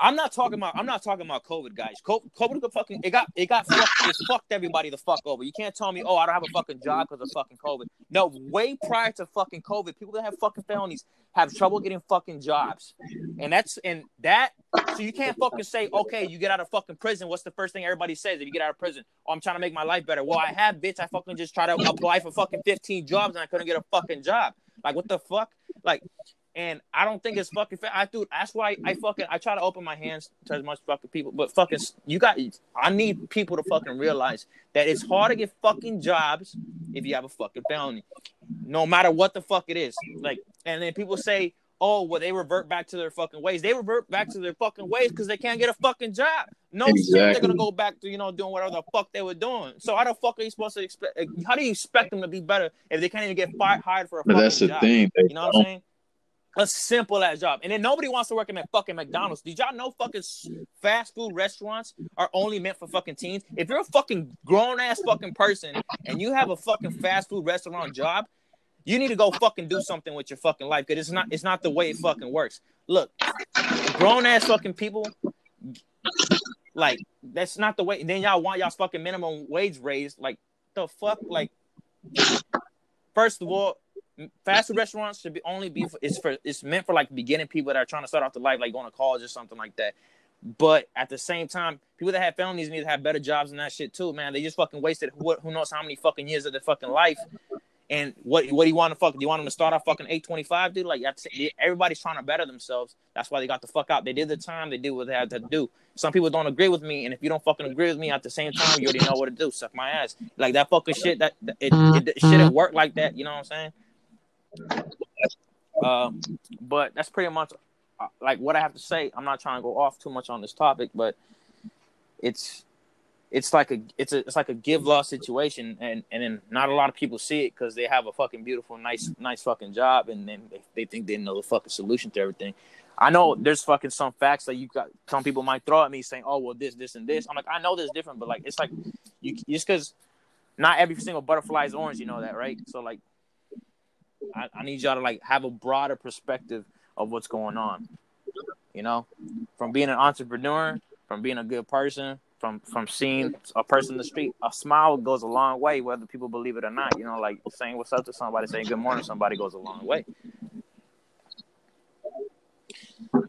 I'm not talking about. I'm not talking about COVID, guys. COVID, COVID fucking it got it got fucked, it fucked everybody the fuck over. You can't tell me, oh, I don't have a fucking job because of fucking COVID. No, way prior to fucking COVID, people that have fucking felonies have trouble getting fucking jobs, and that's and that. So you can't fucking say, okay, you get out of fucking prison. What's the first thing everybody says if you get out of prison? Oh, I'm trying to make my life better. Well, I have, bitch. I fucking just try to apply for fucking 15 jobs and I couldn't get a fucking job. Like, what the fuck? Like, and I don't think it's fucking fair. I do. That's why I fucking I try to open my hands to as much fucking people, but fucking you got. I need people to fucking realize that it's hard to get fucking jobs if you have a fucking felony, no matter what the fuck it is. Like, and then people say, "Oh, well, they revert back to their fucking ways." They revert back to their fucking ways because they can't get a fucking job. No exactly. shit, they're gonna go back to you know doing whatever the fuck they were doing. So how the fuck are you supposed to expect? How do you expect them to be better if they can't even get fired, hired for a? But that's the job? thing. You know what I'm saying? A simple ass job. And then nobody wants to work in that fucking McDonald's. Did y'all know fucking fast food restaurants are only meant for fucking teens? If you're a fucking grown ass fucking person and you have a fucking fast food restaurant job, you need to go fucking do something with your fucking life because it's not it's not the way it fucking works. Look, grown ass fucking people, like that's not the way. And then y'all want y'all's fucking minimum wage raised. Like the fuck, like. First of all, fast food restaurants should be only be for, it's for it's meant for like beginning people that are trying to start off the life like going to college or something like that. But at the same time, people that have families need to have better jobs and that shit too, man. They just fucking wasted who, who knows how many fucking years of their fucking life. And what what do you want to fuck? Do you want them to start off fucking eight twenty five, dude? Like everybody's trying to better themselves. That's why they got the fuck out. They did the time. They did what they had to do. Some people don't agree with me, and if you don't fucking agree with me at the same time, you already know what to do. Suck my ass. Like that fucking shit. That it, it, it shouldn't work like that. You know what I'm saying? Um, but that's pretty much uh, like what I have to say. I'm not trying to go off too much on this topic, but it's it's like a it's a it's like a give loss situation, and and then not a lot of people see it because they have a fucking beautiful, nice nice fucking job, and then they, they think they know the fucking solution to everything. I know there's fucking some facts that you got. Some people might throw at me saying, "Oh, well, this, this, and this." I'm like, I know this different, but like, it's like you just because not every single butterfly is orange. You know that, right? So like, I, I need y'all to like have a broader perspective of what's going on. You know, from being an entrepreneur, from being a good person, from from seeing a person in the street, a smile goes a long way, whether people believe it or not. You know, like saying what's up to somebody, saying good morning to somebody goes a long way.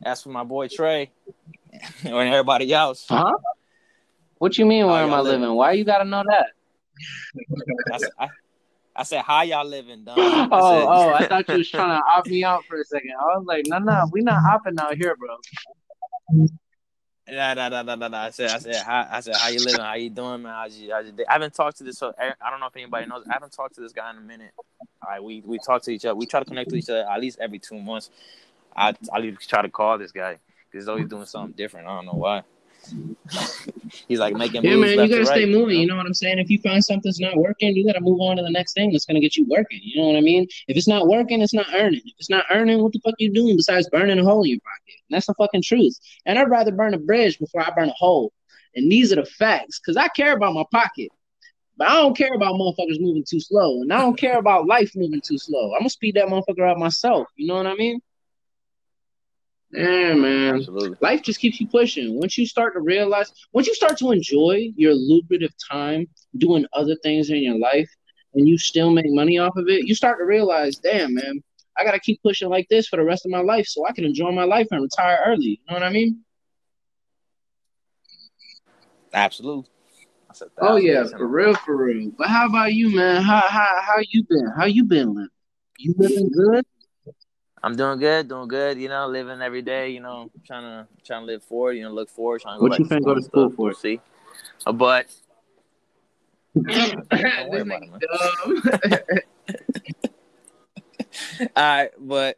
As for my boy Trey and everybody else, huh? What you mean? Where am I living? living? Why you gotta know that? I, I said, "How y'all living, dog?" oh, said, oh, I thought you was trying to opt me out for a second. I was like, "No, no, we not hopping out here, bro." Nah, nah, nah, nah, nah, nah. I said, I said, how, I said, how you living? How you doing, man? How's you, how's day? I haven't talked to this. So I don't know if anybody knows. I haven't talked to this guy in a minute. All right, we we talk to each other. We try to connect to each other at least every two months. I I try to call this guy because he's always doing something different. I don't know why. He's like making yeah, moves. man. You gotta right, stay moving. You You know? know what I'm saying? If you find something's not working, you gotta move on to the next thing that's gonna get you working. You know what I mean? If it's not working, it's not earning. If it's not earning, what the fuck you doing besides burning a hole in your pocket? And that's the fucking truth. And I'd rather burn a bridge before I burn a hole. And these are the facts, cause I care about my pocket. But I don't care about motherfuckers moving too slow. And I don't care about life moving too slow. I'm gonna speed that motherfucker up myself. You know what I mean? Yeah, man Absolutely. life just keeps you pushing. Once you start to realize, once you start to enjoy your lucrative time doing other things in your life and you still make money off of it, you start to realize, damn, man, I got to keep pushing like this for the rest of my life so I can enjoy my life and retire early. You know what I mean? Absolutely. Oh, yeah, for real, for real. But how about you, man? How, how, how you been? How you been living? You living good? I'm doing good, doing good. You know, living every day. You know, trying to trying to live forward. You know, look forward. Trying to go What back you finna go to school stuff, for? we'll See, but This worry about nigga dumb. all right, but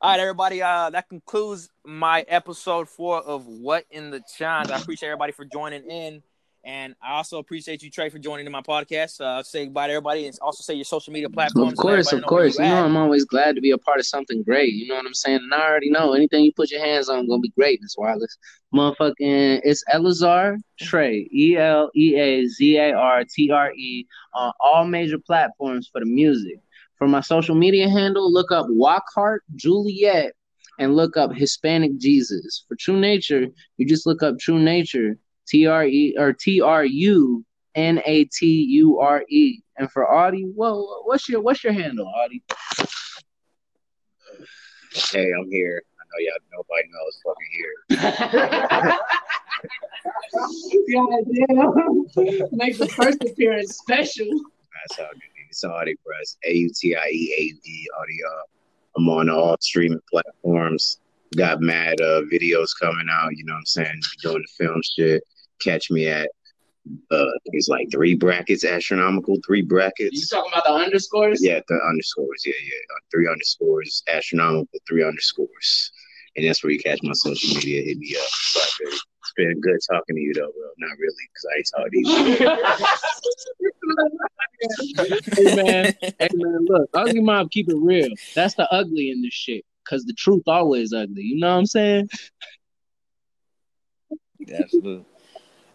all right, everybody. Uh, that concludes my episode four of What in the Chines. I appreciate everybody for joining in, and I also appreciate you, Trey, for joining in my podcast. Uh, say goodbye to everybody, and also say your social media platforms. Of course, of course. know You know, I'm always glad to be a part of something great. You know what I'm saying? And I already know anything you put your hands on gonna be greatness, wireless. Motherfucking, it's Eleazar Trey, E L E A Z A R T R E, on all major platforms for the music. For my social media handle, look up Wockhart Juliet and look up Hispanic Jesus. For True Nature, you just look up True Nature, T R E or T R U N A T U R E. And for Audie, whoa, what's your what's your handle, Audie? Hey, I'm here. I know y'all nobody knows fucking here. God damn. Make the first appearance special. That's how good it's Audie Press. A U T I E A U D audio. I'm on all streaming platforms. Got mad uh videos coming out, you know what I'm saying? Doing the film shit. Catch me at uh it's like three brackets, astronomical, three brackets You talking about the underscores? Yeah, the underscores. Yeah, yeah. Uh, three underscores, astronomical, three underscores. And that's where you catch my social media. Hit me up. Blackberry. It's been good talking to you, though, bro. Not really, because I ain't talking to you. hey man, hey man, look, ugly mob, keep it real. That's the ugly in this shit. Cause the truth always ugly. You know what I'm saying? Absolutely.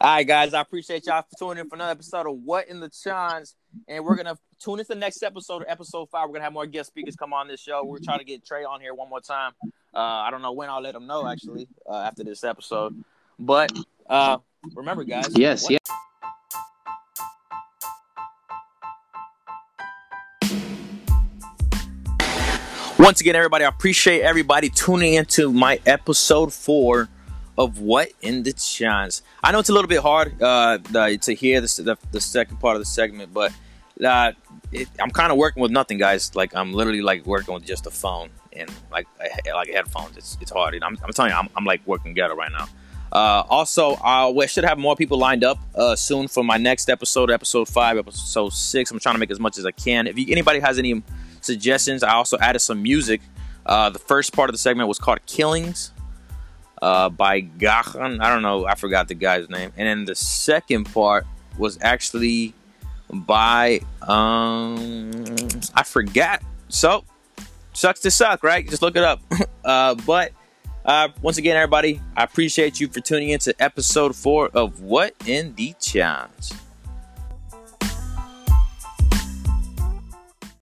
All right, guys. I appreciate y'all for tuning in for another episode of What in the Chines. And we're gonna tune into the next episode, episode five. We're gonna have more guest speakers come on this show. We're trying to get Trey on here one more time. Uh, I don't know when I'll let him know actually uh, after this episode. But uh, remember, guys. Yes, what- yes. Once again, everybody, I appreciate everybody tuning into my episode four of What in the Chance. I know it's a little bit hard uh, the, to hear this, the, the second part of the segment, but uh, it, I'm kind of working with nothing, guys. Like I'm literally like working with just a phone and like like headphones. It's it's hard. I'm, I'm telling you, I'm, I'm like working ghetto right now. Uh, also, we should have more people lined up uh, soon for my next episode, episode five, episode six. I'm trying to make as much as I can. If you, anybody has any suggestions, I also added some music. Uh, the first part of the segment was called "Killings" uh, by Gahan. I don't know, I forgot the guy's name. And then the second part was actually by um, I forgot. So sucks to suck, right? Just look it up. uh, but uh, once again, everybody, I appreciate you for tuning in to episode four of What in the Chance.